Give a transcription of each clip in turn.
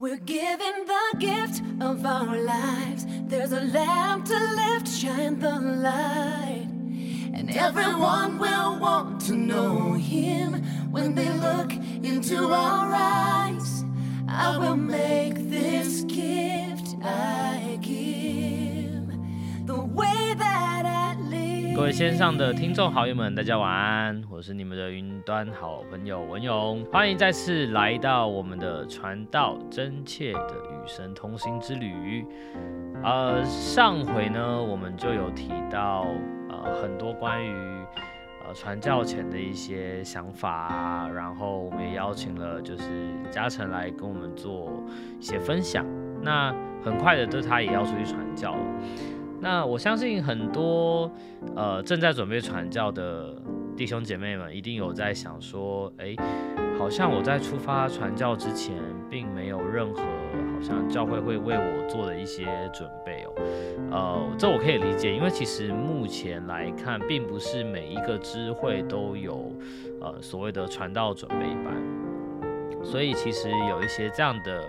We're given the gift of our lives. There's a lamp to lift, shine the light. And everyone will want to know him when they look into our eyes. I will make this gift I 各位线上的听众好友们，大家晚安，我是你们的云端好朋友文勇，欢迎再次来到我们的传道真切的与神同行之旅。呃，上回呢，我们就有提到呃很多关于呃传教前的一些想法，然后我们也邀请了就是嘉诚来跟我们做一些分享。那很快的，对他也要出去传教了。那我相信很多呃正在准备传教的弟兄姐妹们，一定有在想说，哎，好像我在出发传教之前，并没有任何好像教会会为我做的一些准备哦。呃，这我可以理解，因为其实目前来看，并不是每一个支会都有呃所谓的传道准备班，所以其实有一些这样的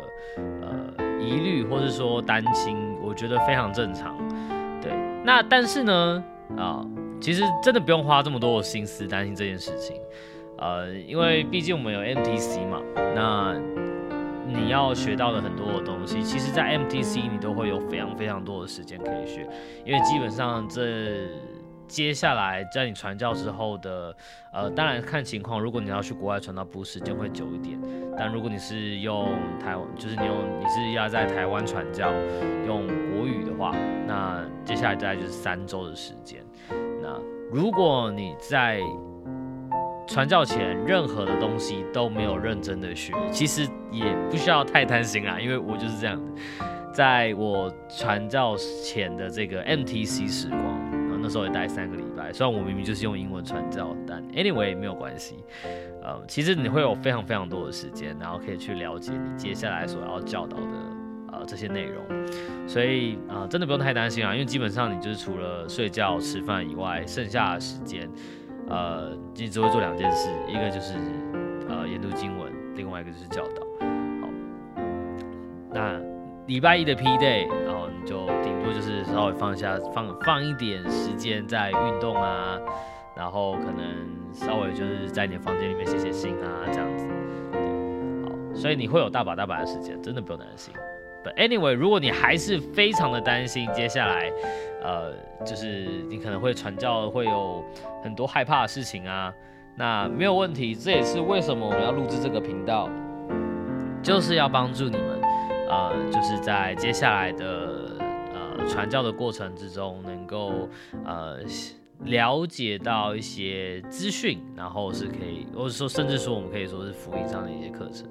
呃疑虑或者说担心，我觉得非常正常。那但是呢，啊，其实真的不用花这么多的心思担心这件事情，呃，因为毕竟我们有 MTC 嘛，那你要学到的很多的东西，其实在 MTC 你都会有非常非常多的时间可以学，因为基本上这接下来在你传教之后的，呃，当然看情况，如果你要去国外传道部，时间会久一点，但如果你是用台湾，就是你用你是要在台湾传教，用国语的话，那接下来大概就是三周的时间。那如果你在传教前任何的东西都没有认真的学，其实也不需要太担心啦，因为我就是这样的，在我传教前的这个 MTC 时光，那时候也待三个礼拜，虽然我明明就是用英文传教，但 anyway 没有关系，呃，其实你会有非常非常多的时间，然后可以去了解你接下来所要教导的呃这些内容，所以啊、呃真的不用太担心啊，因为基本上你就是除了睡觉、吃饭以外，剩下的时间。呃，你只会做两件事，一个就是呃研读经文，另外一个就是教导。好，那礼拜一的 P day，就顶多就是稍微放下放放一点时间在运动啊，然后可能稍微就是在你的房间里面写写信啊，这样子。好，所以你会有大把大把的时间，真的不用担心。但 anyway，如果你还是非常的担心接下来，呃，就是你可能会传教会有很多害怕的事情啊，那没有问题，这也是为什么我们要录制这个频道，就是要帮助你们，呃，就是在接下来的传教的过程之中，能够呃了解到一些资讯，然后是可以，或者说甚至说我们可以说是福音上的一些课程，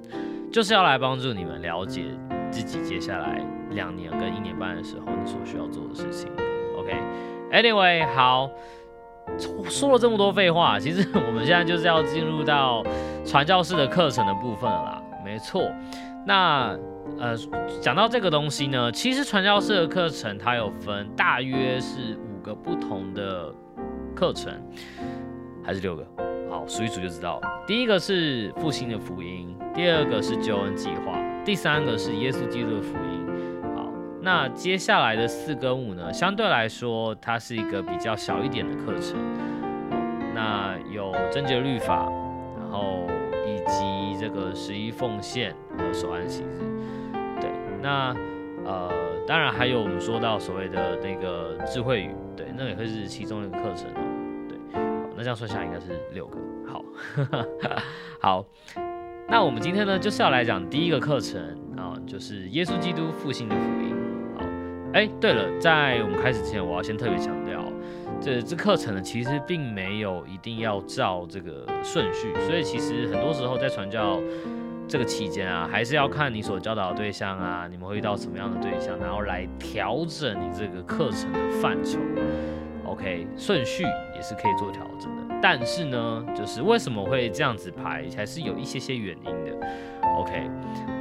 就是要来帮助你们了解。自己接下来两年跟一年半的时候，你所需要做的事情。OK，Anyway，、好，说了这么多废话，其实我们现在就是要进入到传教士的课程的部分了啦。没错，那呃，讲到这个东西呢，其实传教士的课程它有分大约是五个不同的课程，还是六个？好，数一数就知道。第一个是复兴的福音，第二个是救恩计划。第三个是耶稣基督的福音。好，那接下来的四跟五呢，相对来说，它是一个比较小一点的课程。那有贞洁律法，然后以及这个十一奉献和守安息日。那呃，当然还有我们说到所谓的那个智慧语，对，那也会是其中一个课程哦。对，好，那这样算下来应该是六个。好，好。那我们今天呢，就是要来讲第一个课程啊，就是耶稣基督复兴的福音。好，哎，对了，在我们开始之前，我要先特别强调，这这课程呢，其实并没有一定要照这个顺序，所以其实很多时候在传教这个期间啊，还是要看你所教导的对象啊，你们会遇到什么样的对象，然后来调整你这个课程的范畴。OK，顺序也是可以做调整的。但是呢，就是为什么会这样子排，还是有一些些原因的。OK，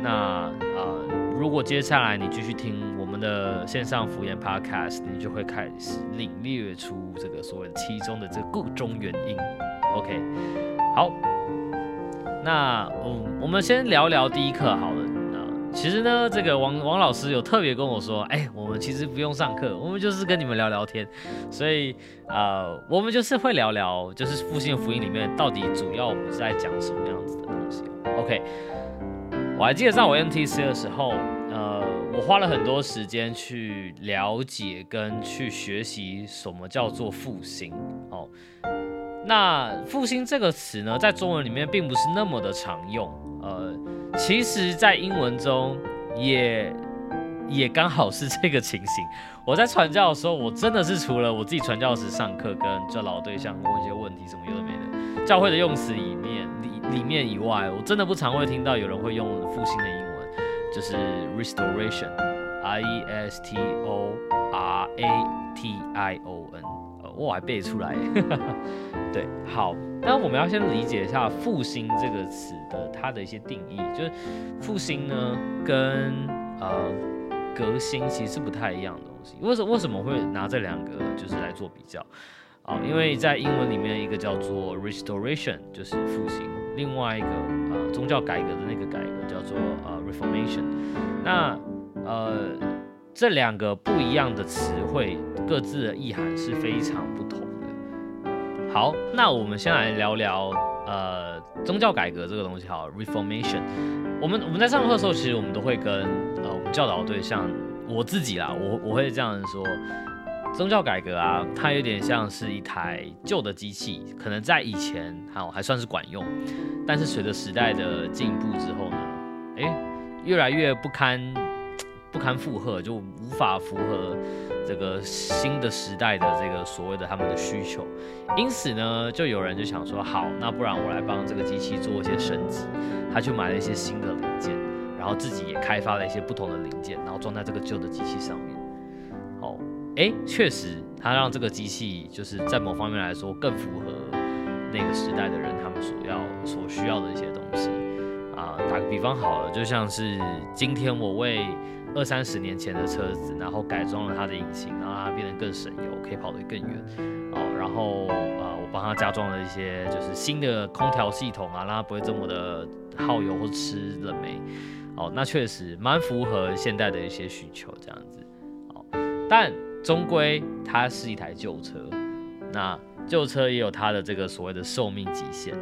那呃，如果接下来你继续听我们的线上福言 Podcast，你就会开始领略出这个所谓其中的这个各种原因。OK，好，那嗯，我们先聊聊第一课好了。啊，其实呢，这个王王老师有特别跟我说，哎，我们其实不用上课，我们就是跟你们聊聊天。所以，呃，我们就是会聊聊，就是复兴福音里面到底主要我们是在讲什么样子的东西。OK，我还记得在我 NTC 的时候，呃，我花了很多时间去了解跟去学习什么叫做复兴。哦，那复兴这个词呢，在中文里面并不是那么的常用，呃。其实，在英文中也也刚好是这个情形。我在传教的时候，我真的是除了我自己传教时上课跟这老对象问一些问题，什么有的没的，教会的用词里面里里面以外，我真的不常会听到有人会用复兴的英文，就是 restoration，r e s t o r a t i o n，我还背出来。对，好，那我们要先理解一下“复兴”这个词的它的一些定义，就是复兴呢跟呃革新其实是不太一样的东西。为什为什么会拿这两个就是来做比较啊？因为在英文里面一个叫做 restoration，就是复兴；另外一个呃宗教改革的那个改革叫做呃 reformation。那呃这两个不一样的词汇，各自的意涵是非常不同的。好，那我们先来聊聊呃宗教改革这个东西好，reformation。我们我们在上课的时候，其实我们都会跟呃我们教导对象，我自己啦，我我会这样说，宗教改革啊，它有点像是一台旧的机器，可能在以前好还算是管用，但是随着时代的进步之后呢，哎，越来越不堪不堪负荷，就无法符合。这个新的时代的这个所谓的他们的需求，因此呢，就有人就想说，好，那不然我来帮这个机器做一些升级。他去买了一些新的零件，然后自己也开发了一些不同的零件，然后装在这个旧的机器上面。好，哎，确实，他让这个机器就是在某方面来说更符合那个时代的人他们所要所需要的一些东西。啊，打个比方好了，就像是今天我为二三十年前的车子，然后改装了它的引擎，让它变得更省油，可以跑得更远。哦，然后呃，我帮它加装了一些就是新的空调系统啊，让它不会这么的耗油或吃冷媒。哦，那确实蛮符合现代的一些需求这样子。哦，但终归它是一台旧车，那旧车也有它的这个所谓的寿命极限。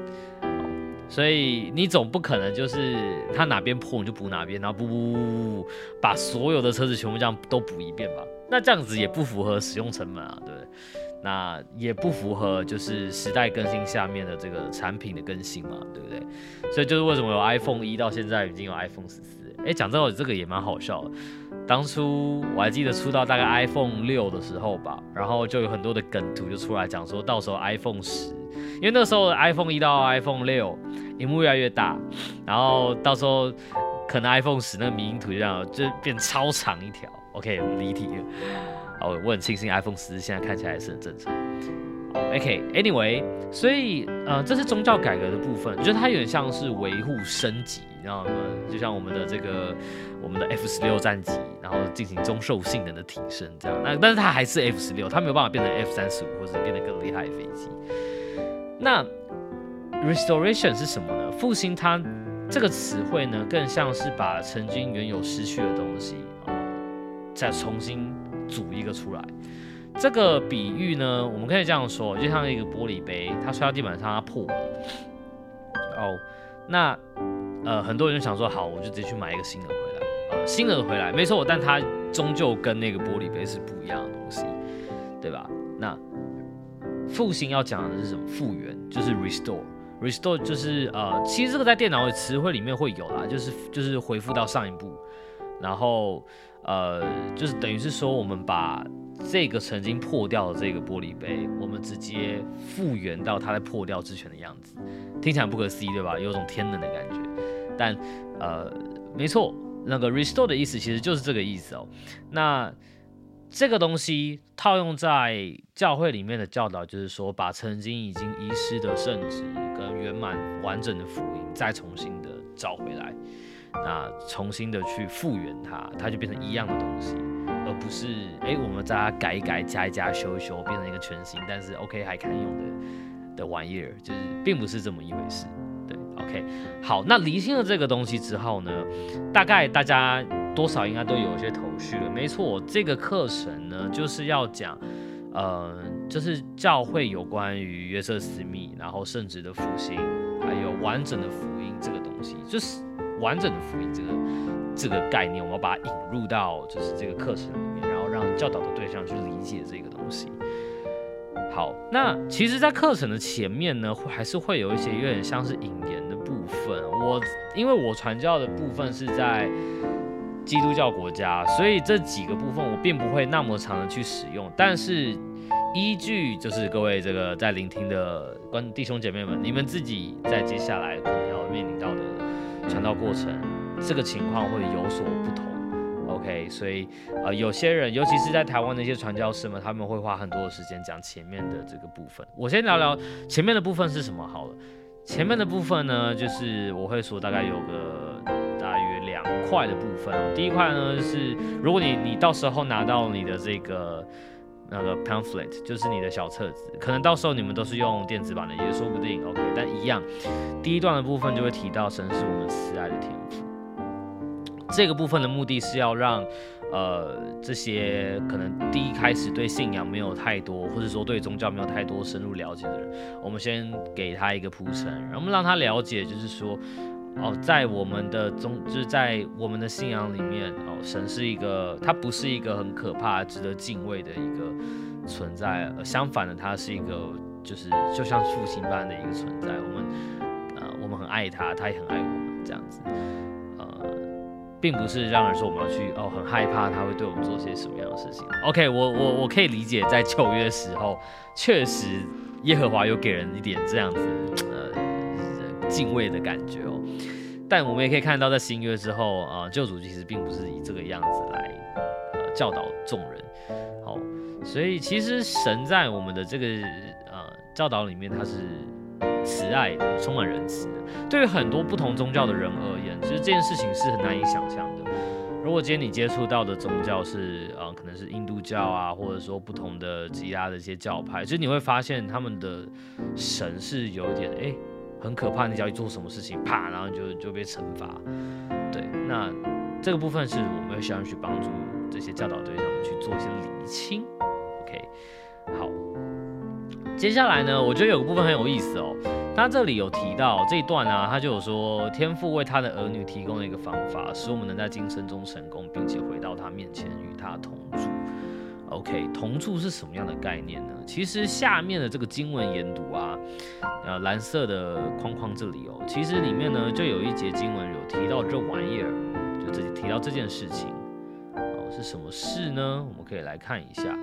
所以你总不可能就是它哪边破你就补哪边，然后补补补补补，把所有的车子全部这样都补一遍吧？那这样子也不符合使用成本啊，对不对？那也不符合就是时代更新下面的这个产品的更新嘛，对不对？所以就是为什么有 iPhone 一到现在已经有 iPhone 十四？哎，讲真，我这个也蛮好笑的。当初我还记得出到大概 iPhone 六的时候吧，然后就有很多的梗图就出来讲说到时候 iPhone 十，因为那时候 iPhone 一到 iPhone 六，屏幕越来越大，然后到时候可能 iPhone 十那个迷因图就这样就变超长一条。OK，我们离题了。好，我很庆幸 iPhone 十现在看起来是很正常。OK，Anyway，所以呃，这是宗教改革的部分，我觉得它有点像是维护升级，你知道吗？就像我们的这个我们的 F 十六战机，然后进行中受性能的提升，这样。那但是它还是 F 十六，它没有办法变成 F 三十五或者变得更厉害的飞机。那 Restoration 是什么呢？复兴它这个词汇呢，更像是把曾经原有失去的东西啊，再重新组一个出来。这个比喻呢，我们可以这样说，就像一个玻璃杯，它摔到地板上，它破了。哦，那呃，很多人就想说，好，我就直接去买一个新的回来，啊，新的回来，没错，但它终究跟那个玻璃杯是不一样的东西，对吧？那复兴要讲的是什么？复原就是 restore，restore 就是呃，其实这个在电脑的词汇里面会有啦，就是就是回复到上一步，然后呃，就是等于是说我们把。这个曾经破掉的这个玻璃杯，我们直接复原到它在破掉之前的样子，听起来不可思议，对吧？有种天能的感觉。但呃，没错，那个 restore 的意思其实就是这个意思哦。那这个东西套用在教会里面的教导，就是说把曾经已经遗失的圣旨跟圆满完整的福音再重新的找回来，那重新的去复原它，它就变成一样的东西。而不是哎，我们再改一改、加一加、修一修，变成一个全新，但是 OK 还堪用的的玩意儿，就是并不是这么一回事。对 OK，好，那厘清了这个东西之后呢，大概大家多少应该都有一些头绪了。没错，这个课程呢就是要讲，呃，就是教会有关于约瑟斯密，然后圣职的复兴，还有完整的福音这个东西，就是完整的福音这个这个概念，我们要把它引入到就是这个课程里面，然后让教导的对象去理解这个东西。好，那其实，在课程的前面呢，还是会有一些有点像是引言的部分。我因为我传教的部分是在基督教国家，所以这几个部分我并不会那么长的去使用。但是依据就是各位这个在聆听的关弟兄姐妹们，你们自己在接下来可能要面临到的传道过程，这个情况会有所不同。OK，所以呃，有些人，尤其是在台湾的一些传教士们，他们会花很多的时间讲前面的这个部分。我先聊聊前面的部分是什么好了。前面的部分呢，就是我会说大概有个块的部分。第一块呢是，如果你你到时候拿到你的这个那个 pamphlet，就是你的小册子，可能到时候你们都是用电子版的，也说不定。OK，但一样，第一段的部分就会提到神是我们慈爱的天赋。这个部分的目的是要让，呃，这些可能第一开始对信仰没有太多，或者说对宗教没有太多深入了解的人，我们先给他一个铺陈，然后让他了解，就是说，哦，在我们的宗，就是在我们的信仰里面，哦，神是一个，他不是一个很可怕、值得敬畏的一个存在，相反的，他是一个，就是就像父亲般的一个存在，我们，呃，我们很爱他，他也很爱我们，这样子。呃并不是让人说我们要去哦，很害怕他会对我们做些什么样的事情。OK，我我我可以理解，在旧约时候，确实耶和华有给人一点这样子呃敬畏的感觉哦。但我们也可以看到，在新约之后啊，救主其实并不是以这个样子来呃教导众人。好，所以其实神在我们的这个呃教导里面，他是。慈爱的，充满仁慈的。对于很多不同宗教的人而言，其实这件事情是很难以想象的。如果今天你接触到的宗教是，呃，可能是印度教啊，或者说不同的其他的一些教派，其实你会发现他们的神是有一点，哎，很可怕。你只要一做什么事情，啪，然后就就被惩罚。对，那这个部分是我们会希望去帮助这些教导对象们去做一些厘清。OK，好。接下来呢，我觉得有个部分很有意思哦。他这里有提到这一段啊，他就有说天父为他的儿女提供了一个方法，使我们能在今生中成功，并且回到他面前与他同住。OK，同住是什么样的概念呢？其实下面的这个经文研读啊，呃，蓝色的框框这里哦，其实里面呢就有一节经文有提到这玩意儿，就这里提到这件事情哦，是什么事呢？我们可以来看一下。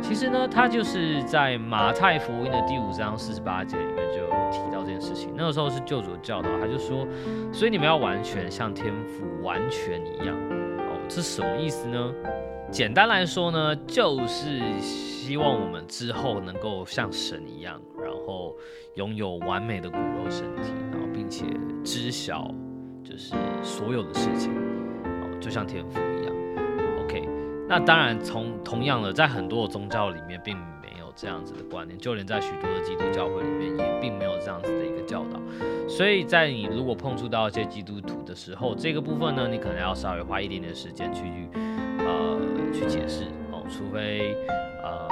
其实呢，他就是在马太福音的第五章四十八节里面就提到这件事情。那个时候是救主的教导，他就说：“所以你们要完全像天父完全一样。”哦，这什么意思呢？简单来说呢，就是希望我们之后能够像神一样，然后拥有完美的骨肉身体，然后并且知晓就是所有的事情，哦，就像天父一样。OK。那当然，从同样的，在很多的宗教里面，并没有这样子的观念，就连在许多的基督教会里面，也并没有这样子的一个教导。所以在你如果碰触到一些基督徒的时候，这个部分呢，你可能要稍微花一点点时间去呃去解释哦，除非呃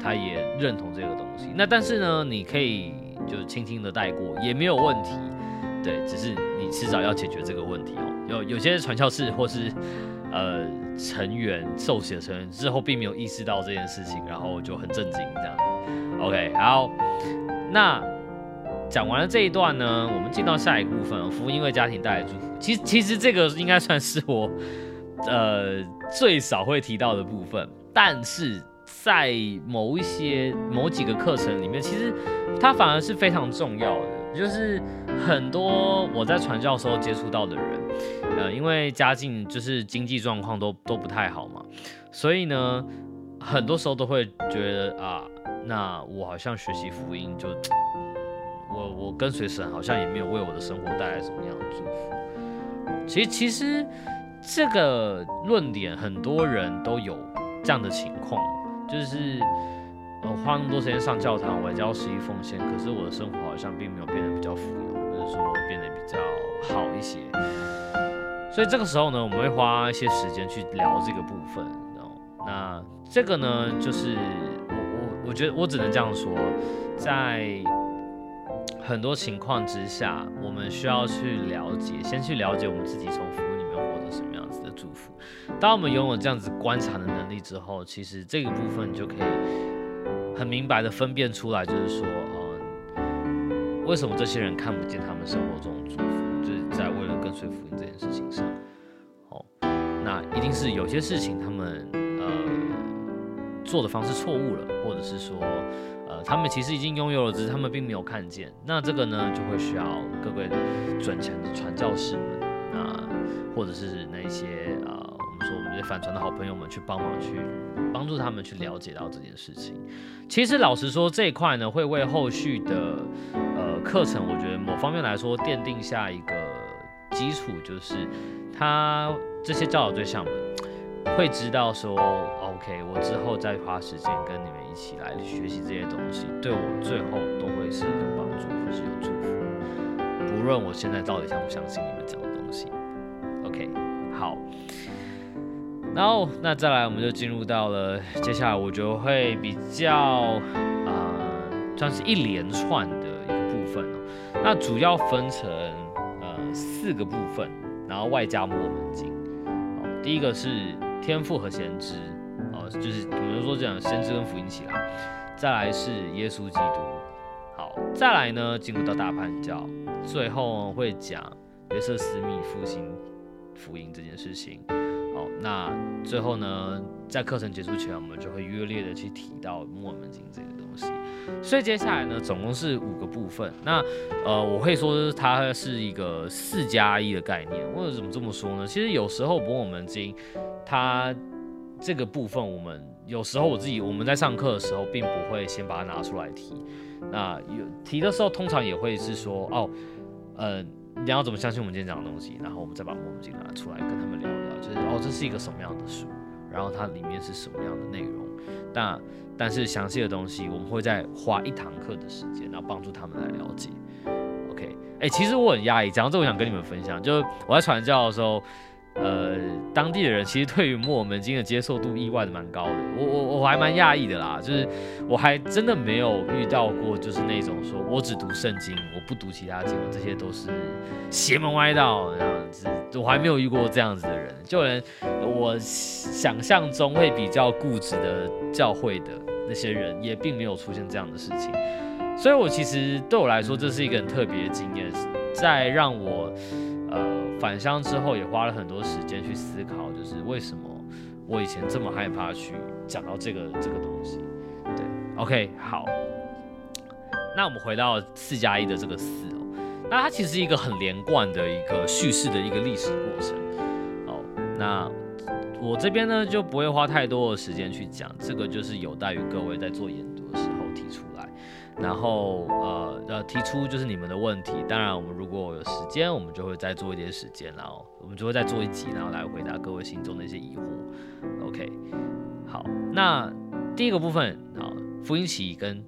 他也认同这个东西。那但是呢，你可以就轻轻的带过，也没有问题。对，只是你迟早要解决这个问题哦。有有些传教士或是。呃，成员受洗的成员之后并没有意识到这件事情，然后就很震惊这样。OK，好，那讲完了这一段呢，我们进到下一个部分，福音为家庭带来祝福。其实其实这个应该算是我呃最少会提到的部分，但是在某一些某几个课程里面，其实它反而是非常重要的。就是很多我在传教时候接触到的人，呃，因为家境就是经济状况都都不太好嘛，所以呢，很多时候都会觉得啊，那我好像学习福音就，我我跟随神好像也没有为我的生活带来什么样的祝福。其实其实这个论点很多人都有这样的情况，就是呃花那么多时间上教堂，我也交十一奉献，可是我的生活好像并没有变得比较富有，或者说变得比较好一些。所以这个时候呢，我们会花一些时间去聊这个部分。那这个呢，就是我我我觉得我只能这样说，在很多情况之下，我们需要去了解，先去了解我们自己从当我们拥有这样子观察的能力之后，其实这个部分就可以很明白的分辨出来，就是说，嗯，为什么这些人看不见他们生活中的祝福，就是在为了跟随福音这件事情上，好，那一定是有些事情他们呃。做的方式错误了，或者是说，呃，他们其实已经拥有了，只是他们并没有看见。那这个呢，就会需要各位准前的传教士们，啊，或者是那些啊，们说我们这些反传的好朋友们去帮忙去帮助他们去了解到这件事情。其实老实说，这一块呢，会为后续的呃课程，我觉得某方面来说奠定下一个基础，就是他这些教导对象们会知道说。OK，我之后再花时间跟你们一起来学习这些东西，对我最后都会是有帮助或是有祝福。不论我现在到底相不相信你们讲的东西。OK，好。然后那再来，我们就进入到了接下来，我觉得会比较呃，算是一连串的一个部分哦。那主要分成呃四个部分，然后外加摩门经。好，第一个是天赋和先知。哦就是比如说讲先知跟福音起来，再来是耶稣基督，好，再来呢进入到大叛教，最后会讲约瑟斯密复兴福音这件事情，好，那最后呢在课程结束前，我们就会约略的去提到末门经这个东西，所以接下来呢总共是五个部分，那呃我会说它是一个四加一的概念，或者怎么这么说呢？其实有时候末门经它。这个部分，我们有时候我自己我们在上课的时候，并不会先把它拿出来提。那有提的时候，通常也会是说，哦，呃，你要怎么相信我们今天讲的东西？然后我们再把墨镜拿出来跟他们聊，哦，这是一个什么样的书？然后它里面是什么样的内容？那但是详细的东西，我们会再花一堂课的时间，然后帮助他们来了解。OK，哎，其实我很压抑，讲这，我想跟你们分享，就是我在传教的时候。呃，当地的人其实对于《墨门经》的接受度意外的蛮高的，我我我还蛮讶异的啦，就是我还真的没有遇到过，就是那种说我只读圣经，我不读其他经文，这些都是邪门歪道这样子，我还没有遇过这样子的人，就连我想象中会比较固执的教会的那些人，也并没有出现这样的事情，所以我其实对我来说，这是一个很特别的经验，在让我。呃返乡之后也花了很多时间去思考，就是为什么我以前这么害怕去讲到这个这个东西。对，OK，好。那我们回到四加一的这个四哦，那它其实一个很连贯的一个叙事的一个历史过程。哦，那我这边呢就不会花太多的时间去讲，这个就是有待于各位在做研读的时候提出。然后呃呃提出就是你们的问题，当然我们如果有时间，我们就会再做一点时间，然后我们就会再做一集，然后来回答各位心中的一些疑惑。OK，好，那第一个部分啊，福音起跟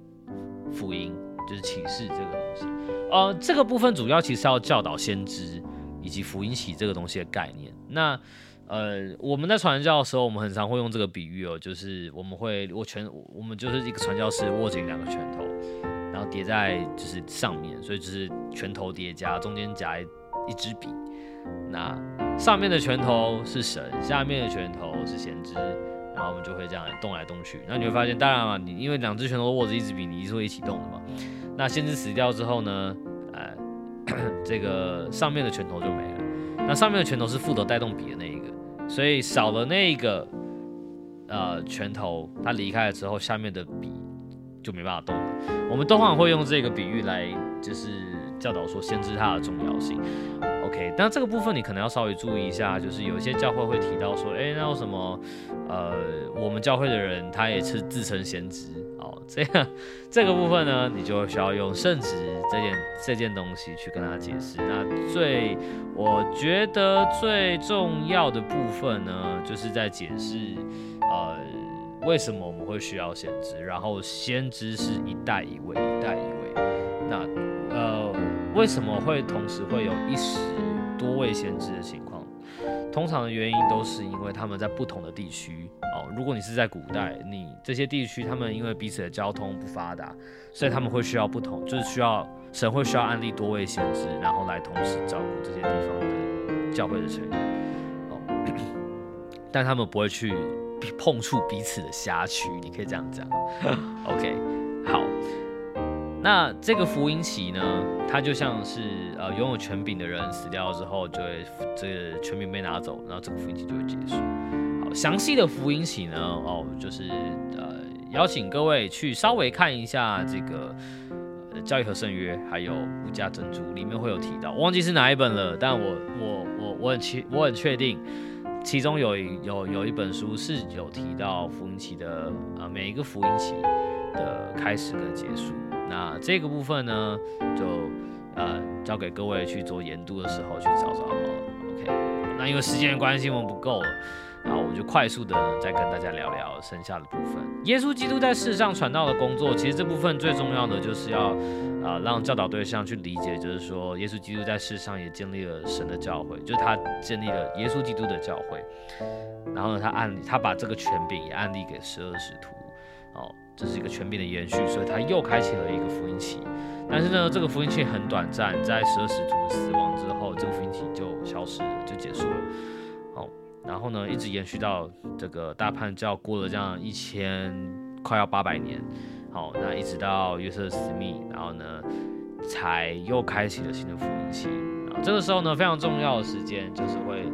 福音就是启示这个东西，呃，这个部分主要其实要教导先知以及福音起这个东西的概念。那呃，我们在传教的时候，我们很常会用这个比喻哦，就是我们会握拳，我们就是一个传教士握紧两个拳头，然后叠在就是上面，所以就是拳头叠加，中间夹一支笔。那上面的拳头是神，下面的拳头是先知，然后我们就会这样动来动去。那你会发现，当然了，你因为两只拳头握着一支笔，你是会一起动的嘛。那先知死掉之后呢，呃，这个上面的拳头就没了。那上面的拳头是负责带动笔的那一个。所以少了那一个呃拳头，他离开了之后，下面的笔就没办法动了。我们通常会用这个比喻来，就是教导说先知它的重要性。OK，但这个部分你可能要稍微注意一下，就是有一些教会会提到说，哎，那有什么呃，我们教会的人他也是自称先知。这样，这个部分呢，你就需要用圣旨这件这件东西去跟他解释。那最我觉得最重要的部分呢，就是在解释，呃，为什么我们会需要先知？然后先知是一代一位，一代一位。那呃，为什么会同时会有一时多位先知的情况？通常的原因都是因为他们在不同的地区哦。如果你是在古代，你这些地区他们因为彼此的交通不发达，所以他们会需要不同，就是需要神会需要安利多位先知，然后来同时照顾这些地方的教会的成员哦。但他们不会去碰触彼此的辖区，你可以这样讲。OK，好。那这个福音起呢，它就像是呃拥有权柄的人死掉之后，就会这个权柄被拿走，然后这个福音期就会结束。好，详细的福音起呢，哦，就是呃邀请各位去稍微看一下这个《教育和圣约》，还有《五家珍珠》，里面会有提到，忘记是哪一本了，但我我我我很确我很确定，其中有有有一本书是有提到福音期的呃每一个福音期的开始跟结束。那这个部分呢，就呃交给各位去做研读的时候去找找好了。OK，那因为时间的关系我们不够了，然后我就快速的再跟大家聊聊剩下的部分。耶稣基督在世上传道的工作，其实这部分最重要的就是要啊让教导对象去理解，就是说耶稣基督在世上也建立了神的教会，就是他建立了耶稣基督的教会，然后呢他按他把这个权柄也案例给十二使徒，哦。这是一个权柄的延续，所以他又开启了一个福音期。但是呢，这个福音期很短暂，在十二使徒死亡之后，这个福音期就消失了，就结束了。好，然后呢，一直延续到这个大叛教过了这样一千快要八百年。好，那一直到约瑟斯密，然后呢，才又开启了新的福音期。啊，这个时候呢，非常重要的时间就是会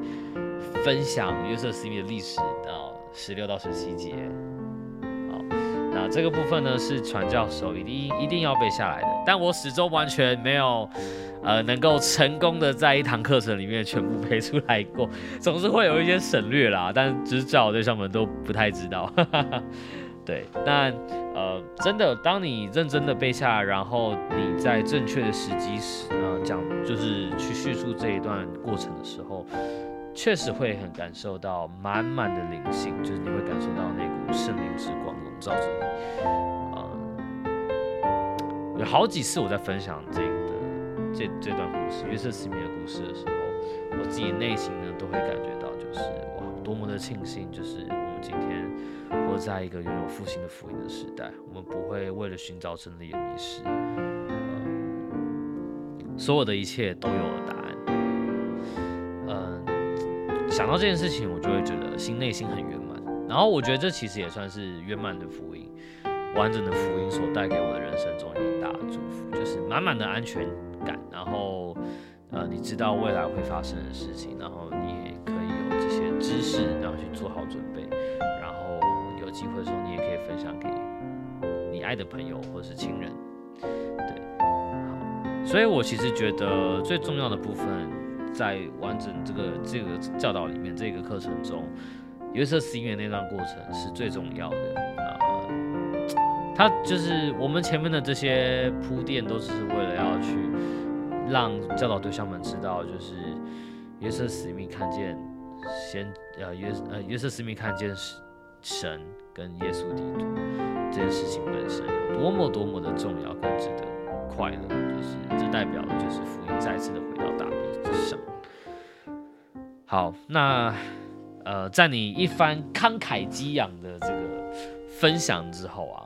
分享约瑟斯密的历史到十六到十七节。好那这个部分呢，是传教授一定一定要背下来的，但我始终完全没有，呃，能够成功的在一堂课程里面全部背出来过，总是会有一些省略啦，但只是教对象们都不太知道。对，但呃，真的，当你认真的背下，然后你在正确的时机时，呃，讲就是去叙述这一段过程的时候。确实会很感受到满满的灵性，就是你会感受到那股圣灵之光笼罩着你。呃，有好几次我在分享这个这这段故事约瑟斯密的故事的时候，我自己内心呢都会感觉到，就是哇，多么的庆幸，就是今天活在一个拥有复兴的福音的时代，我们不会为了寻找真理而迷失，呃，所有的一切都有了答案。嗯想到这件事情，我就会觉得心内心很圆满。然后我觉得这其实也算是圆满的福音，完整的福音所带给我的人生中一个大的祝福，就是满满的安全感。然后，呃，你知道未来会发生的事情，然后你也可以有这些知识，然后去做好准备。有机会的时候，你也可以分享给你爱的朋友或者是亲人。对，好。所以我其实觉得最重要的部分。在完整这个这个教导里面，这个课程中，约瑟斯音那段过程是最重要的啊。他就是我们前面的这些铺垫，都是为了要去让教导对象们知道，就是约瑟斯密看见先呃约呃约瑟斯密看见神跟耶稣基督这件事情本身有多么多么的重要跟值得快乐，就是这代表的就是福音再次的回到大地之上。好，那呃，在你一番慷慨激昂的这个分享之后啊，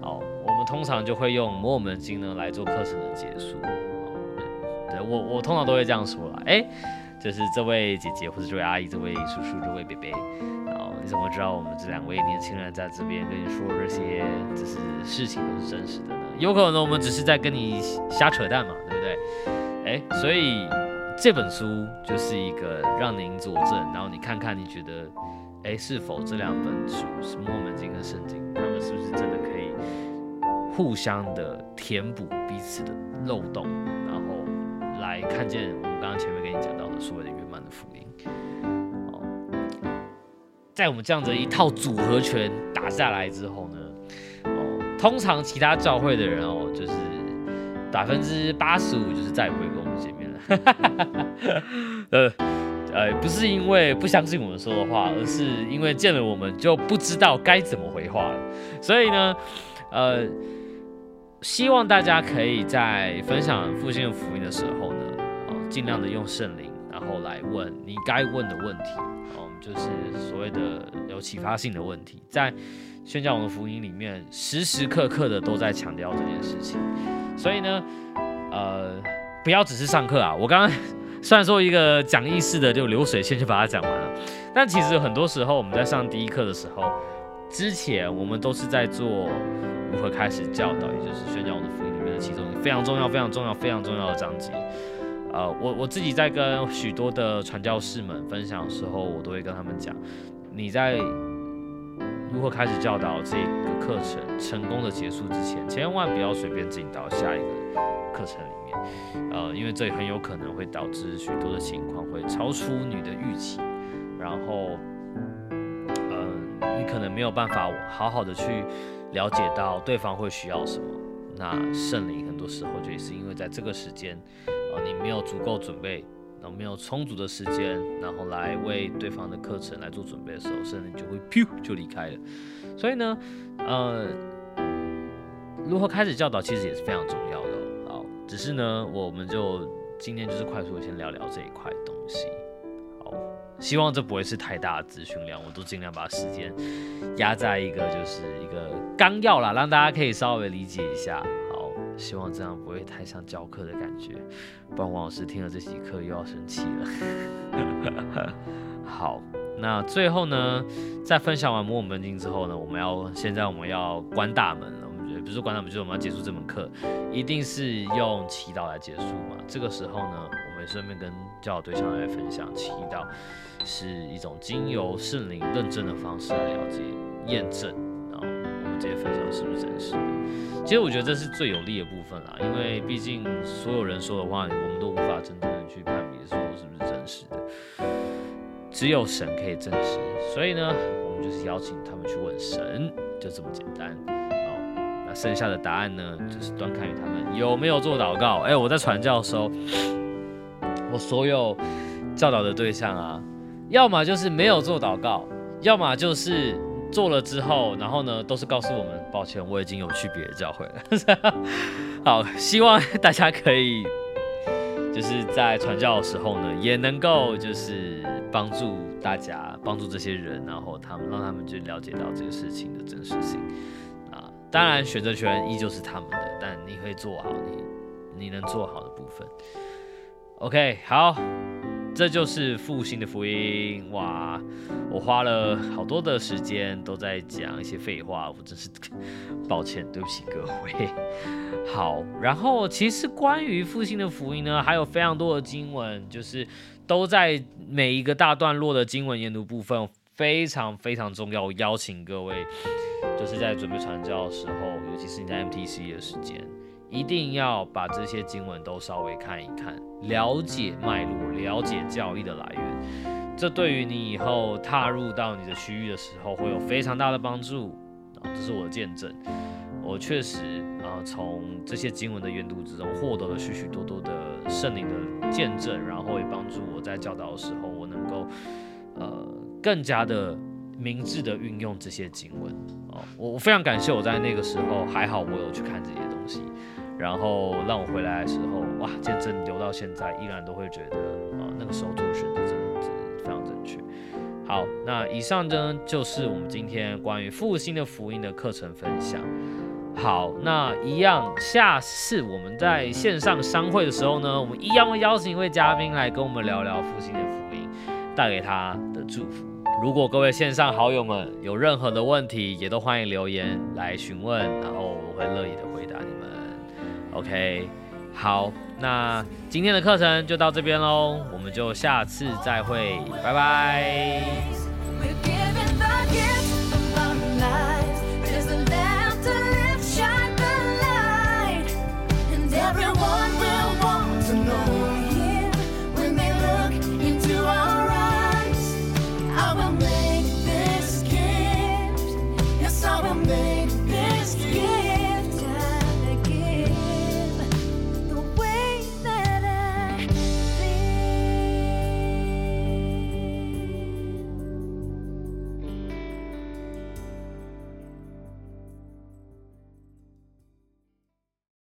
好，我们通常就会用《摩尔门经》呢来做课程的结束。对我，我通常都会这样说啦，哎，就是这位姐姐或者这位阿姨、这位叔叔、这位伯伯，哦你怎么知道我们这两位年轻人在这边跟你说这些，就是事情都是真实的呢？有可能我们只是在跟你瞎扯淡嘛，对不对？哎，所以。这本书就是一个让您佐证，然后你看看，你觉得，哎，是否这两本书是《摩门经》跟《圣经》，他们是不是真的可以互相的填补彼此的漏洞，然后来看见我们刚刚前面跟你讲到的所谓的圆满的福音。在我们这样子一套组合拳打下来之后呢，哦，通常其他教会的人哦，就是百分之八十五就是再也不会跟我们见面。哈哈哈哈哈，呃，呃，不是因为不相信我们说的话，而是因为见了我们就不知道该怎么回话了。所以呢，呃，希望大家可以在分享复兴的福音的时候呢，哦，尽量的用圣灵，然后来问你该问的问题，就是所谓的有启发性的问题，在宣教我的福音里面，时时刻刻的都在强调这件事情。所以呢，呃，不要只是上课啊，我刚刚。虽然说一个讲义式的就流水线就把它讲完了，但其实很多时候我们在上第一课的时候，之前我们都是在做如何开始教导，也就是宣讲我的福音里面的其中非常重要、非常重要、非常重要的章节。呃，我我自己在跟许多的传教士们分享的时候，我都会跟他们讲，你在如何开始教导这个课程成功的结束之前，千万不要随便进到下一个课程里面。呃，因为这很有可能会导致许多的情况会超出你的预期，然后，呃，你可能没有办法好好的去了解到对方会需要什么。那圣灵很多时候就是因为在这个时间，你没有足够准备，然后没有充足的时间，然后来为对方的课程来做准备的时候，甚至你就会噗就离开了。所以呢，呃，如何开始教导其实也是非常重要的。好只是呢，我们就今天就是快速先聊聊这一块东西。好，希望这不会是太大的资讯量，我都尽量把时间压在一个就是一个纲要啦，让大家可以稍微理解一下。希望这样不会太像教课的感觉，不然王老师听了这节课又要生气了。好，那最后呢，在分享完《魔本经》之后呢，我们要现在我们要关大门了。我们不是关他们，就是我们要结束这门课，一定是用祈祷来结束嘛。这个时候呢，我们顺便跟教导对象来分享，祈祷是一种经由圣灵认证的方式来了解、验证，们这些分享是不是真实的。其实我觉得这是最有利的部分啦，因为毕竟所有人说的话，我们都无法真正的去判别说是不是真实的，只有神可以证实。所以呢，我们就是邀请他们去问神，就这么简单。剩下的答案呢，就是端看于他们有没有做祷告。哎，我在传教的时候，我所有教导的对象啊，要么就是没有做祷告，要么就是做了之后，然后呢，都是告诉我们，抱歉，我已经有去别的教会了。好，希望大家可以就是在传教的时候呢，也能够就是帮助大家，帮助这些人，然后他们让他们就了解到这个事情的真实性。当然，选择权依旧是他们的，但你可以做好你你能做好的部分。OK，好，这就是复兴的福音。哇，我花了好多的时间都在讲一些废话，我真是抱歉，对不起各位。好，然后其实关于复兴的福音呢，还有非常多的经文，就是都在每一个大段落的经文研读部分。非常非常重要，我邀请各位，就是在准备传教的时候，尤其是你在 MTC 的时间，一定要把这些经文都稍微看一看，了解脉络，了解教义的来源。这对于你以后踏入到你的区域的时候，会有非常大的帮助。啊，这是我的见证，我确实啊，从这些经文的阅读之中，获得了许许多多的圣灵的见证，然后也帮助我在教导的时候，我能够，呃。更加的明智的运用这些经文哦，我我非常感谢我在那个时候还好我有去看这些东西，然后让我回来的时候哇，见证留到现在依然都会觉得啊那个时候做的选择真的是非常正确。好，那以上呢就是我们今天关于复兴的福音的课程分享。好，那一样下次我们在线上商会的时候呢，我们一样会邀请一位嘉宾来跟我们聊聊复兴的福音，带给他的祝福。如果各位线上好友们有任何的问题，也都欢迎留言来询问，然后我会乐意的回答你。OK，好，那今天的课程就到这边喽，我们就下次再会，拜拜。